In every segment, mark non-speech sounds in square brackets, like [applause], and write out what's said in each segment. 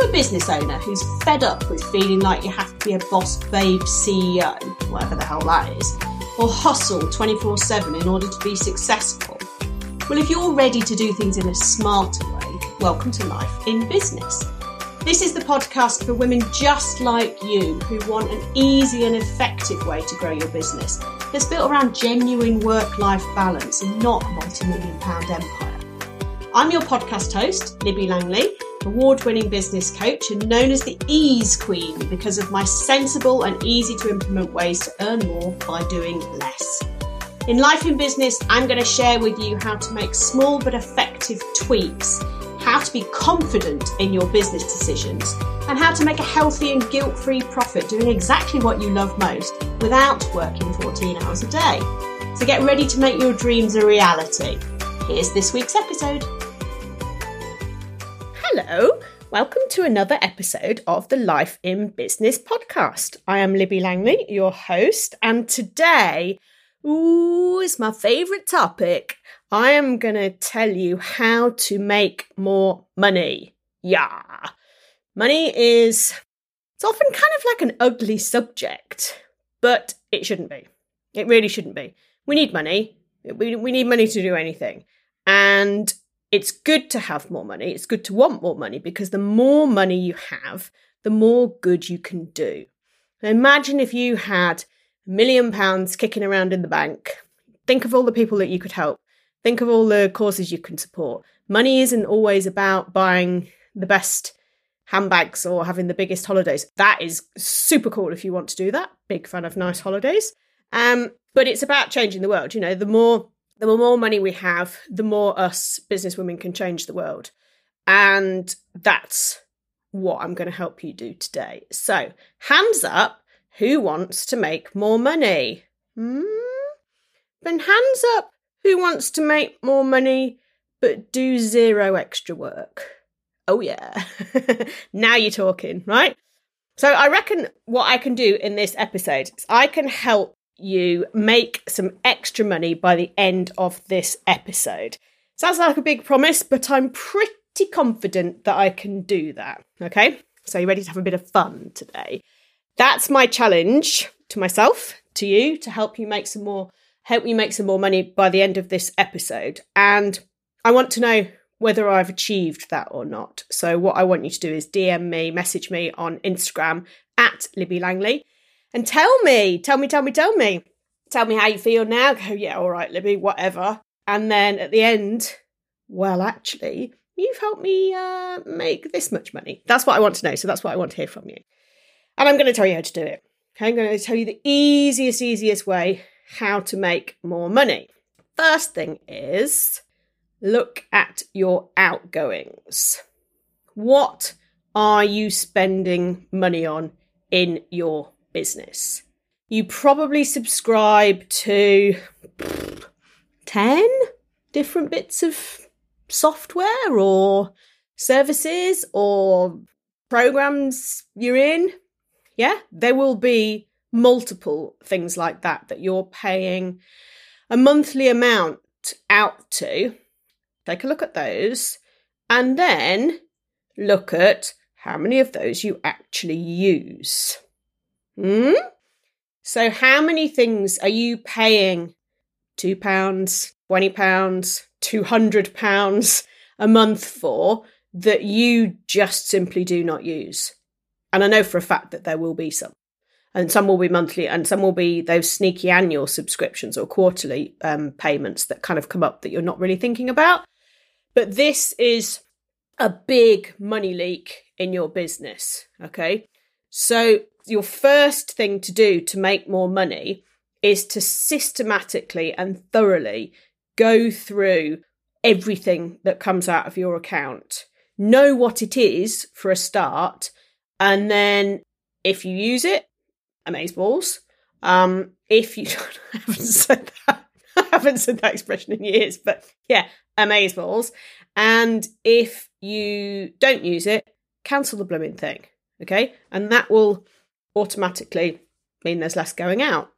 you a business owner who's fed up with feeling like you have to be a boss babe CEO, whatever the hell that is, or hustle 24 7 in order to be successful? Well, if you're ready to do things in a smarter way, welcome to Life in Business. This is the podcast for women just like you who want an easy and effective way to grow your business that's built around genuine work life balance and not a multi million pound empire. I'm your podcast host, Libby Langley, award winning business coach and known as the Ease Queen because of my sensible and easy to implement ways to earn more by doing less. In Life in Business, I'm going to share with you how to make small but effective tweaks, how to be confident in your business decisions, and how to make a healthy and guilt free profit doing exactly what you love most without working 14 hours a day. So get ready to make your dreams a reality. Here's this week's episode. Hello, welcome to another episode of the Life in Business podcast. I am Libby Langley, your host, and today, ooh, is my favorite topic. I am going to tell you how to make more money. Yeah. Money is, it's often kind of like an ugly subject, but it shouldn't be. It really shouldn't be. We need money. We, we need money to do anything. And it's good to have more money. It's good to want more money because the more money you have, the more good you can do. Imagine if you had a million pounds kicking around in the bank. Think of all the people that you could help. Think of all the causes you can support. Money isn't always about buying the best handbags or having the biggest holidays. That is super cool if you want to do that. Big fan of nice holidays. Um, but it's about changing the world. You know, the more the more money we have, the more us businesswomen can change the world. And that's what I'm going to help you do today. So, hands up, who wants to make more money? Hmm? Then hands up, who wants to make more money but do zero extra work? Oh, yeah. [laughs] now you're talking, right? So, I reckon what I can do in this episode is I can help you make some extra money by the end of this episode. Sounds like a big promise, but I'm pretty confident that I can do that. Okay, so you ready to have a bit of fun today? That's my challenge to myself, to you, to help you make some more, help you make some more money by the end of this episode. And I want to know whether I've achieved that or not. So what I want you to do is DM me, message me on Instagram at Libby Langley and tell me, tell me, tell me, tell me. Tell me how you feel now. Go, yeah, all right, Libby, whatever. And then at the end, well, actually, you've helped me uh, make this much money. That's what I want to know. So that's what I want to hear from you. And I'm going to tell you how to do it. Okay, I'm going to tell you the easiest, easiest way how to make more money. First thing is look at your outgoings. What are you spending money on in your business. You probably subscribe to 10 different bits of software or services or programs you're in. Yeah, there will be multiple things like that that you're paying a monthly amount out to. Take a look at those and then look at how many of those you actually use. Hmm? So, how many things are you paying £2, £20, £200 a month for that you just simply do not use? And I know for a fact that there will be some. And some will be monthly, and some will be those sneaky annual subscriptions or quarterly um, payments that kind of come up that you're not really thinking about. But this is a big money leak in your business. Okay. So your first thing to do to make more money is to systematically and thoroughly go through everything that comes out of your account. Know what it is for a start, and then if you use it, amazeballs. Um, if you [laughs] I haven't said that, I haven't said that expression in years, but yeah, amazeballs. And if you don't use it, cancel the blooming thing. Okay, and that will automatically mean there's less going out.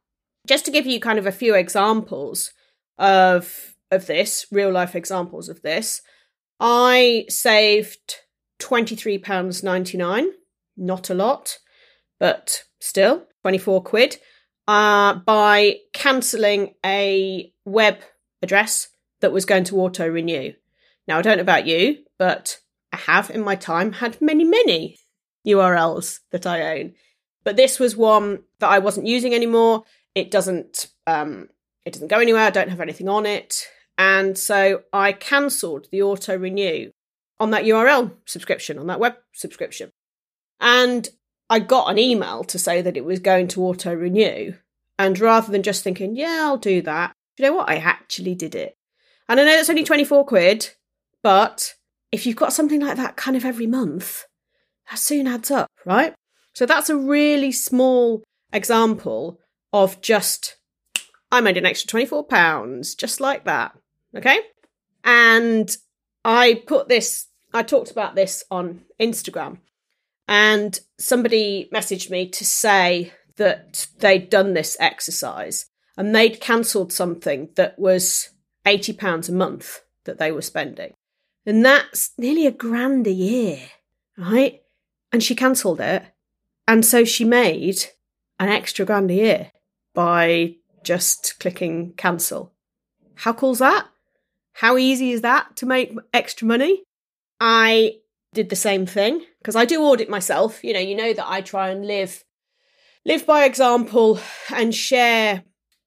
Just to give you kind of a few examples of of this, real life examples of this, I saved £23.99. Not a lot, but still 24 quid. Uh, by cancelling a web address that was going to auto renew. Now, I don't know about you, but I have in my time had many, many URLs that I own. But this was one that I wasn't using anymore. It doesn't um, it doesn't go anywhere. I don't have anything on it. And so I cancelled the auto renew on that URL subscription, on that web subscription. And I got an email to say that it was going to auto renew. And rather than just thinking, yeah, I'll do that, you know what? I actually did it. And I know it's only 24 quid, but if you've got something like that kind of every month, that soon adds up, right? So that's a really small example of just, I made an extra 24 pounds, just like that. Okay. And I put this, I talked about this on Instagram, and somebody messaged me to say that they'd done this exercise and they'd cancelled something that was £80 a month that they were spending. And that's nearly a grand a year, right? And she cancelled it. And so she made an extra grand a year by just clicking cancel. How cool's that? How easy is that to make extra money? I did the same thing because I do audit myself. You know, you know that I try and live live by example and share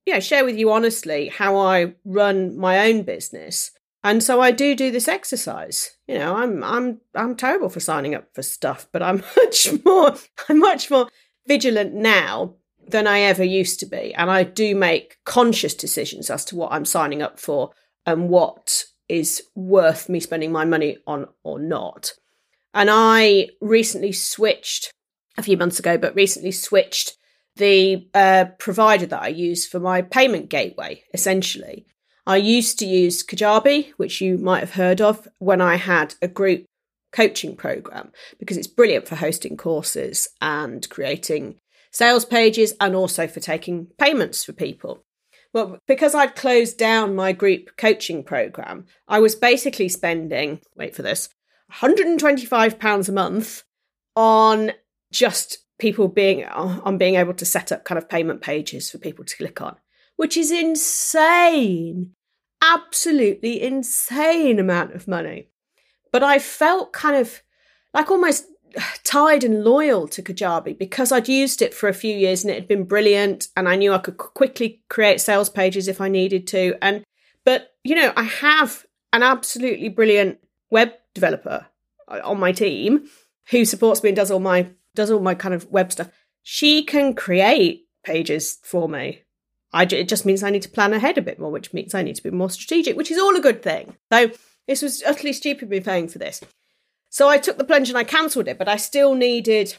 know share with you honestly how I run my own business. And so I do do this exercise. You know, I'm I'm I'm terrible for signing up for stuff, but I'm [laughs] much more I'm much more vigilant now than I ever used to be, and I do make conscious decisions as to what I'm signing up for and what is worth me spending my money on or not. And I recently switched a few months ago, but recently switched the uh, provider that I use for my payment gateway, essentially. I used to use Kajabi, which you might have heard of, when I had a group coaching program, because it's brilliant for hosting courses and creating sales pages and also for taking payments for people. Well, because I'd closed down my group coaching program, I was basically spending, wait for this, £125 a month on just people being on being able to set up kind of payment pages for people to click on, which is insane. Absolutely insane amount of money. But I felt kind of like almost [sighs] tied and loyal to Kajabi because I'd used it for a few years and it had been brilliant and I knew I could quickly create sales pages if I needed to and but you know I have an absolutely brilliant web developer uh, on my team who supports me and does all my does all my kind of web stuff, she can create pages for me. I, it just means I need to plan ahead a bit more, which means I need to be more strategic, which is all a good thing. So this was utterly stupid me paying for this. So I took the plunge and I cancelled it, but I still needed,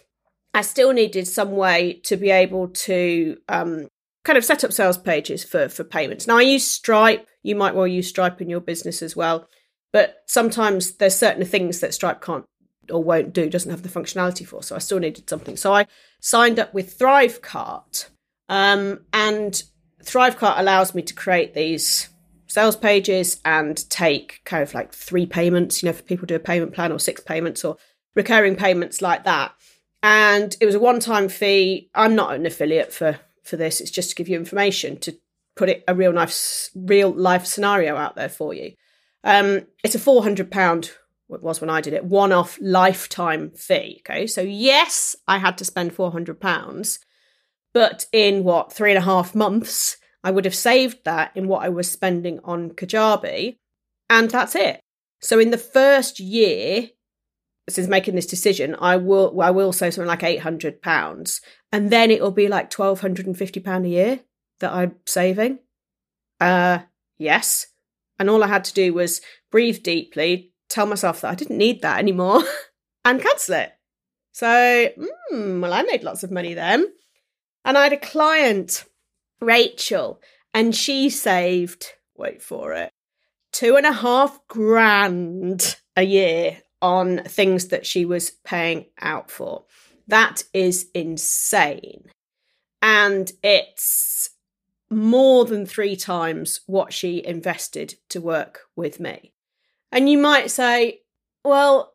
I still needed some way to be able to um, kind of set up sales pages for for payments. Now I use Stripe. You might well use Stripe in your business as well, but sometimes there's certain things that Stripe can't or won't do, doesn't have the functionality for. So I still needed something. So I signed up with Thrivecart. Um, and Thrivecart allows me to create these sales pages and take kind of like three payments, you know, for people do a payment plan or six payments or recurring payments like that. And it was a one-time fee. I'm not an affiliate for for this. It's just to give you information to put it a real life real life scenario out there for you. Um, it's a four hundred pound it was when I did it, one off lifetime fee. Okay. So, yes, I had to spend £400, but in what, three and a half months, I would have saved that in what I was spending on Kajabi. And that's it. So, in the first year, since making this decision, I will I will save something like eight hundred pounds, and then it will be like twelve hundred and fifty pound a year that I'm saving. Uh, yes, and all I had to do was breathe deeply, tell myself that I didn't need that anymore [laughs] and cancel it. So, mm, well, I made lots of money then. And I had a client, Rachel, and she saved, wait for it, two and a half grand a year on things that she was paying out for. That is insane. And it's more than three times what she invested to work with me. And you might say, well,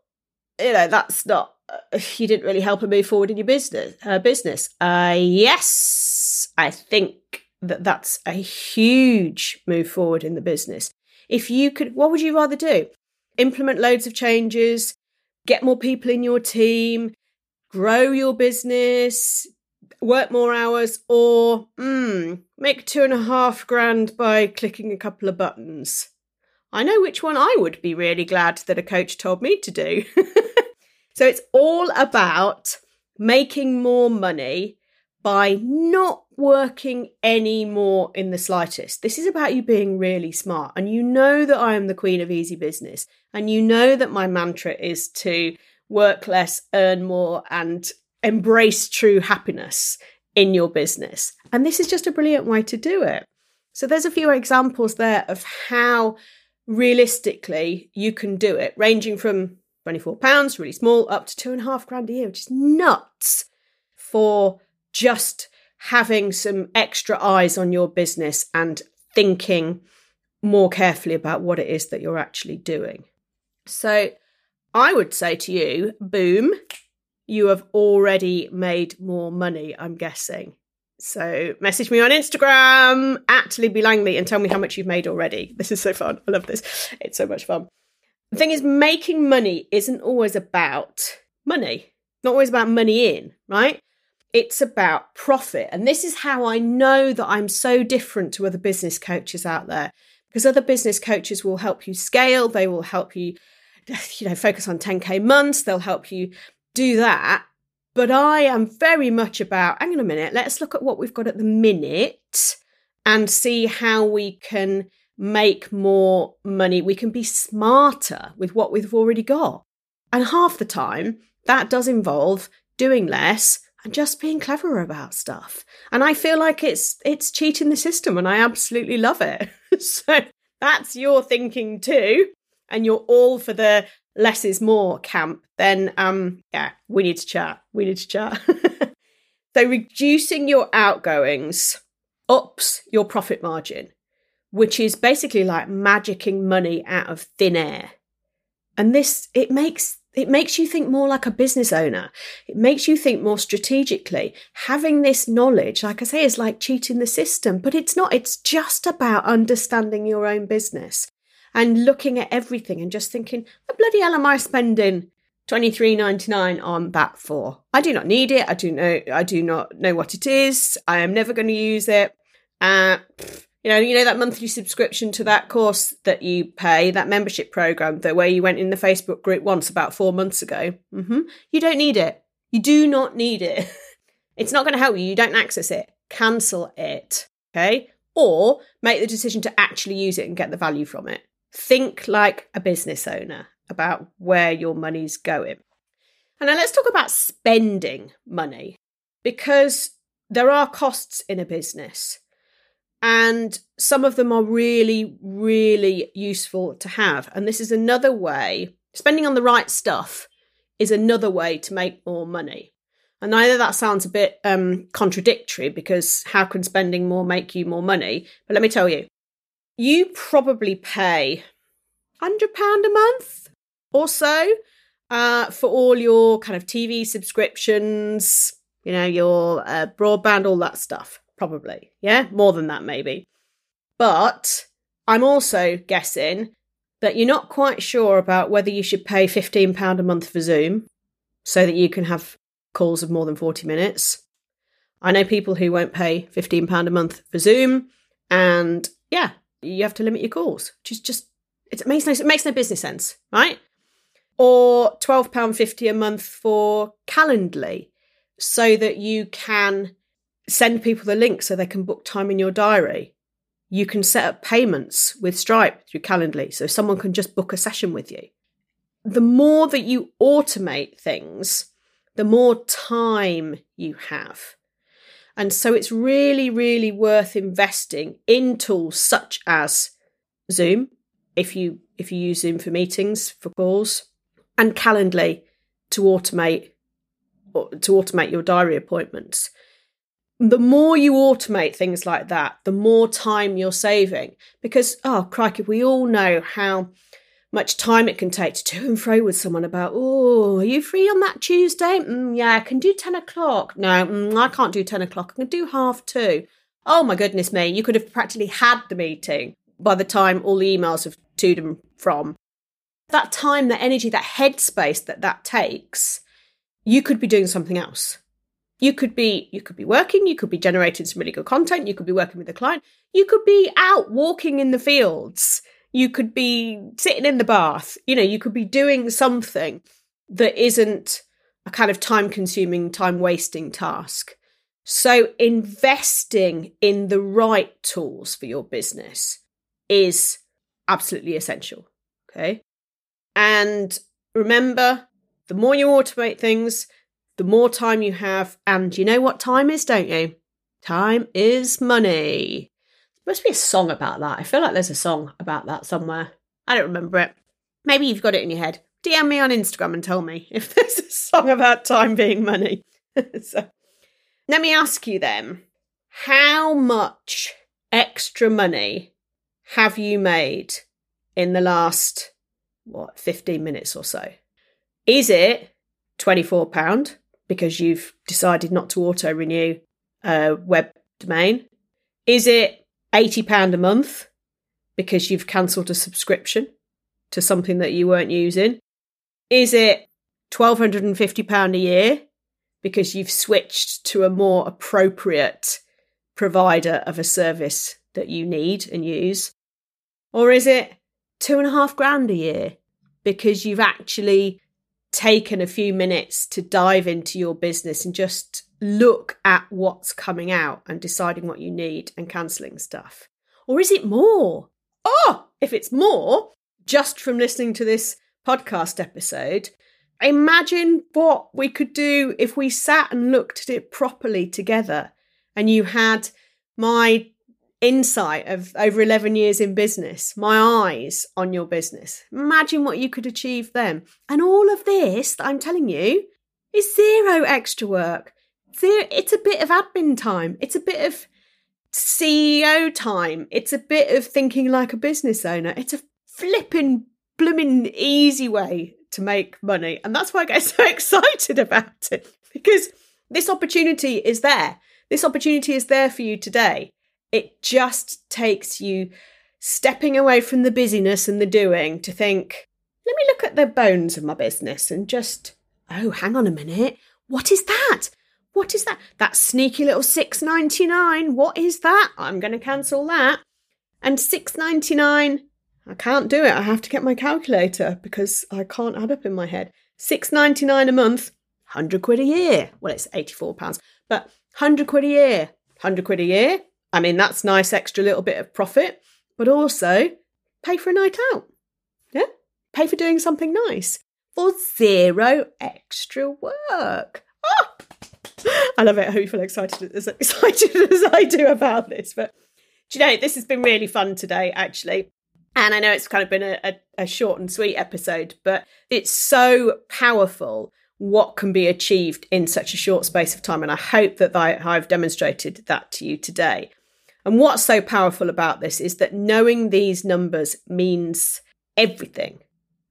you know, that's not, [laughs] you didn't really help her move forward in your business. Her business. Uh, yes, I think that that's a huge move forward in the business. If you could, what would you rather do? Implement loads of changes, get more people in your team, grow your business, work more hours, or mm, make two and a half grand by clicking a couple of buttons. I know which one I would be really glad that a coach told me to do. [laughs] so it's all about making more money by not working any more in the slightest. This is about you being really smart. And you know that I am the queen of easy business. And you know that my mantra is to work less, earn more, and embrace true happiness in your business. And this is just a brilliant way to do it. So there's a few examples there of how realistically you can do it, ranging from £24, really small, up to two and a half grand a year, which is nuts for just having some extra eyes on your business and thinking more carefully about what it is that you're actually doing. So I would say to you, boom, you have already made more money, I'm guessing. So message me on Instagram at Libby Langley and tell me how much you've made already. This is so fun. I love this. It's so much fun. The thing is, making money isn't always about money, not always about money in, right? It's about profit. And this is how I know that I'm so different to other business coaches out there because other business coaches will help you scale, they will help you [laughs] you know focus on 10k months, they'll help you do that. But I am very much about, hang on a minute, let's look at what we've got at the minute and see how we can make more money. We can be smarter with what we've already got. And half the time, that does involve doing less and just being cleverer about stuff. And I feel like it's it's cheating the system and I absolutely love it. [laughs] so that's your thinking too. And you're all for the less is more camp, then um yeah, we need to chat. We need to chat. [laughs] so reducing your outgoings ups your profit margin, which is basically like magicking money out of thin air. And this it makes it makes you think more like a business owner. It makes you think more strategically. Having this knowledge, like I say, is like cheating the system, but it's not. It's just about understanding your own business and looking at everything and just thinking, what bloody hell am I spending twenty three ninety nine on that for? I do not need it. I do know I do not know what it is. I am never going to use it. Uh, you know, you know that monthly subscription to that course that you pay, that membership program, the where you went in the Facebook group once about four months ago. Mm-hmm. You don't need it. You do not need it. [laughs] it's not going to help you. You don't access it. Cancel it. Okay. Or make the decision to actually use it and get the value from it. Think like a business owner about where your money's going. And now let's talk about spending money because there are costs in a business. And some of them are really, really useful to have. And this is another way, spending on the right stuff is another way to make more money. And either that sounds a bit um, contradictory because how can spending more make you more money? But let me tell you, you probably pay £100 a month or so uh, for all your kind of TV subscriptions, you know, your uh, broadband, all that stuff. Probably. Yeah, more than that, maybe. But I'm also guessing that you're not quite sure about whether you should pay £15 a month for Zoom so that you can have calls of more than 40 minutes. I know people who won't pay £15 a month for Zoom, and yeah, you have to limit your calls, which is just it makes no it makes no business sense, right? Or twelve pound fifty a month for Calendly, so that you can send people the link so they can book time in your diary. You can set up payments with Stripe through Calendly, so someone can just book a session with you. The more that you automate things, the more time you have. And so it's really, really worth investing in tools such as Zoom, if you if you use Zoom for meetings, for calls, and Calendly to automate to automate your diary appointments. The more you automate things like that, the more time you're saving. Because oh crikey, we all know how much time it can take to to and fro with someone about, oh, are you free on that Tuesday? Mm, yeah, I can do 10 o'clock. No, mm, I can't do 10 o'clock. I can do half two. Oh my goodness me, you could have practically had the meeting by the time all the emails have to and from. That time, that energy, that headspace that that takes, you could be doing something else. You could be you could be working, you could be generating some really good content, you could be working with a client, you could be out walking in the fields you could be sitting in the bath, you know, you could be doing something that isn't a kind of time consuming, time wasting task. So, investing in the right tools for your business is absolutely essential. Okay. And remember, the more you automate things, the more time you have. And you know what time is, don't you? Time is money There must be a song about that. I feel like there's a song about that somewhere. I don't remember it. Maybe you've got it in your head. DM me on Instagram and tell me [laughs] if there's a song about time being money. [laughs] so, let me ask you then how much extra money have you made in the last, what, 15 minutes or so? Is it £24 because you've decided not to auto renew a web domain? Is it £80 a month because you've cancelled a subscription to something that you weren't using? Is it £1,250 a year because you've switched to a more appropriate provider of a service that you need and use? Or is it two and a half grand a year because you've actually taken a few minutes to dive into your business and just look at what's coming out and deciding what you need and cancelling stuff? Or is it more? Oh, if it's more, just from listening to this podcast episode, imagine what we could do if we sat and looked at it properly together and you had my insight of over 11 years in business, my eyes on your business. Imagine what you could achieve then. And all of this that I'm telling you is zero extra work it's a bit of admin time. It's a bit of CEO time. It's a bit of thinking like a business owner. It's a flipping blooming easy way to make money. And that's why I get [laughs] so excited about it because this opportunity is there. This opportunity is there for you today. It just takes you stepping away from the busyness and the doing to think, let me look at the bones of my business and just, oh, hang on a minute. What is that? What is that? That sneaky little 6.99. What is that? I'm going to cancel that. And 6.99 I can't do it. I have to get my calculator because I can't add up in my head. 6.99 a month, 100 quid a year. Well, it's 84 pounds, but 100 quid a year. 100 quid a year. I mean, that's nice extra little bit of profit, but also pay for a night out. Yeah? Pay for doing something nice for zero extra work. Oh, I love it. I hope you feel excited as excited [laughs] as I do about this. But do you know, this has been really fun today, actually. And I know it's kind of been a, a, a short and sweet episode, but it's so powerful what can be achieved in such a short space of time. And I hope that I, I've demonstrated that to you today. And what's so powerful about this is that knowing these numbers means everything,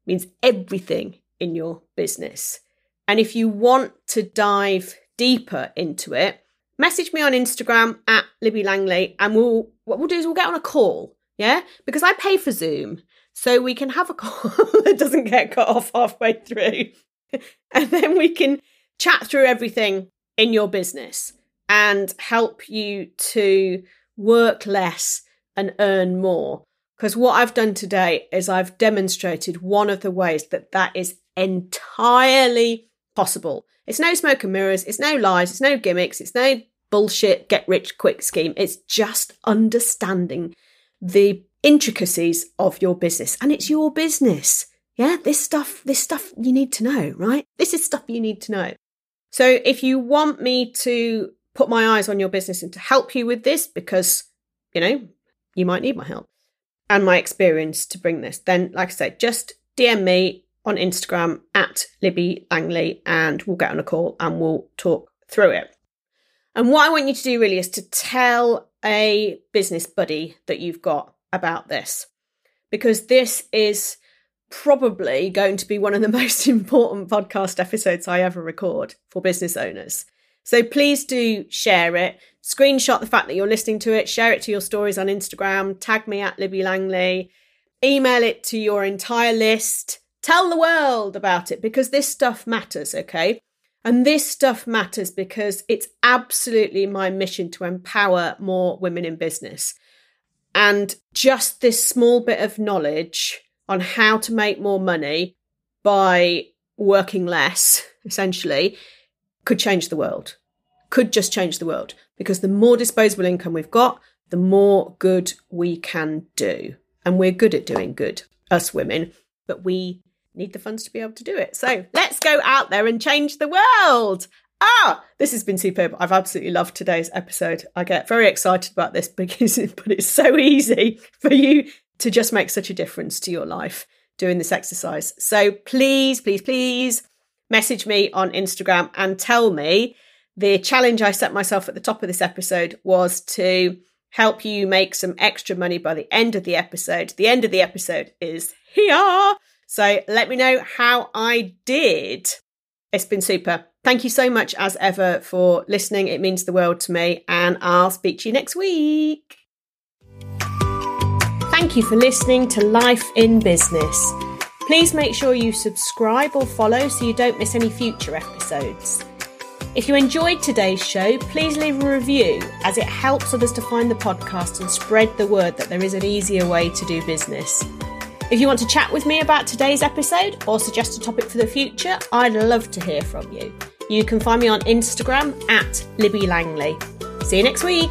means everything in your business. And if you want to dive deeper into it, message me on Instagram at Libby Langley and we'll what we'll do is we'll get on a call. Yeah? Because I pay for Zoom. So we can have a call [laughs] that doesn't get cut off halfway through. [laughs] and then we can chat through everything in your business and help you to work less and earn more. Because what I've done today is I've demonstrated one of the ways that that is entirely possible. It's no smoke and mirrors, it's no lies, it's no gimmicks, it's no bullshit get rich quick scheme. It's just understanding the intricacies of your business and it's your business. Yeah, this stuff, this stuff you need to know, right? This is stuff you need to know. So if you want me to put my eyes on your business and to help you with this, because, you know, you might need my help and my experience to bring this, then like I said, just DM me on Instagram at Libby Langley and we'll get on a call and we'll talk through it. And what I want you to do really is to tell a business buddy that you've got about this because this is probably going to be one of the [laughs] most important podcast episodes I ever record for business owners. So please do share it. Screenshot the fact that you're listening to it, share it to your stories on Instagram, tag me at Libby Langley, email it to your entire list, tell the world about it because this stuff matters, okay? And this stuff matters because it's absolutely my mission to empower more women in business. And just this small bit of knowledge on how to make more money by working less, [laughs] essentially, could change the world. Could just change the world because the more disposable income we've got, the more good we can do. And we're good at doing good, us women, but we need the funds to be able to do it. So let's go out there and change the world. Ah, this has been superb. I've absolutely loved today's episode. I get very excited about this [laughs] because but it's so easy for you to just make such a difference to your life doing this exercise. So please, please, please message me on Instagram and tell me the challenge I set myself at the top of this episode was to help you make some extra money by the end of the episode. The end of the episode is here. So let me know how I did. It's been super. Thank you so much, as ever, for listening. It means the world to me, and I'll speak to you next week. Thank you for listening to Life in Business. Please make sure you subscribe or follow so you don't miss any future episodes. If you enjoyed today's show, please leave a review as it helps others to find the podcast and spread the word that there is an easier way to do business. If you want to chat with me about today's episode or suggest a topic for the future, I'd love to hear from you. You can find me on Instagram at Libby Langley. See you next week.